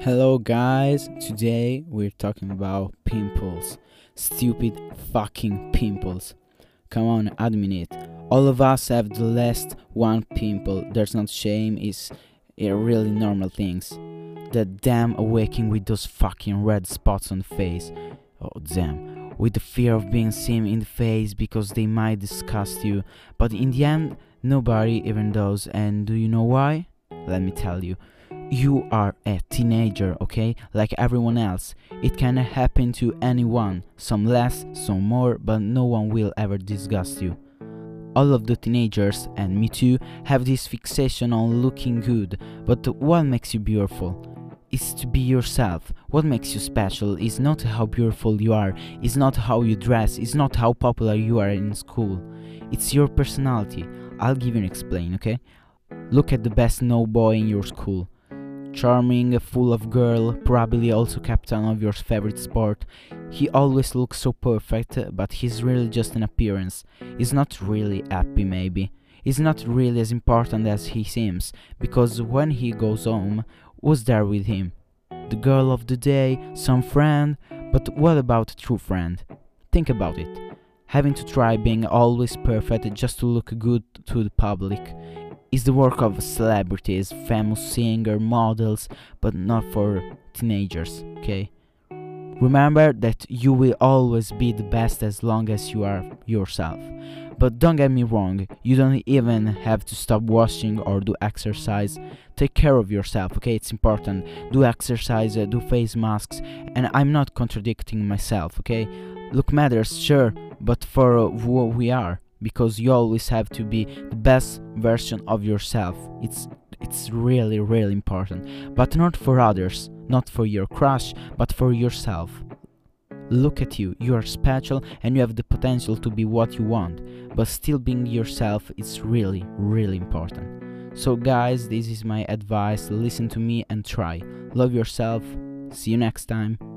Hello, guys. Today we're talking about pimples. Stupid fucking pimples. Come on, admit it. All of us have the last one pimple. There's not shame, it's really normal things. That damn awakening with those fucking red spots on the face. Oh, damn. With the fear of being seen in the face because they might disgust you. But in the end, nobody even does. And do you know why? Let me tell you you are a teenager, okay? Like everyone else. It can happen to anyone, some less, some more, but no one will ever disgust you. All of the teenagers, and me too, have this fixation on looking good, but what makes you beautiful? Is to be yourself. What makes you special is not how beautiful you are, is not how you dress, is not how popular you are in school. It's your personality. I'll give you an explain, okay? Look at the best no boy in your school charming, full of girl, probably also captain of your favorite sport. He always looks so perfect, but he's really just an appearance. He's not really happy, maybe. He's not really as important as he seems, because when he goes home, who's there with him? The girl of the day, some friend, but what about a true friend? Think about it. Having to try being always perfect just to look good to the public is the work of celebrities, famous singer, models, but not for teenagers, okay? Remember that you will always be the best as long as you are yourself. But don't get me wrong, you don't even have to stop washing or do exercise. Take care of yourself, okay? It's important. Do exercise, uh, do face masks, and I'm not contradicting myself, okay? Look matters, sure, but for who we are because you always have to be the best version of yourself. It's it's really really important. But not for others not for your crush but for yourself. Look at you. You are special and you have the potential to be what you want but still being yourself is really really important. So guys this is my advice. Listen to me and try. Love yourself. See you next time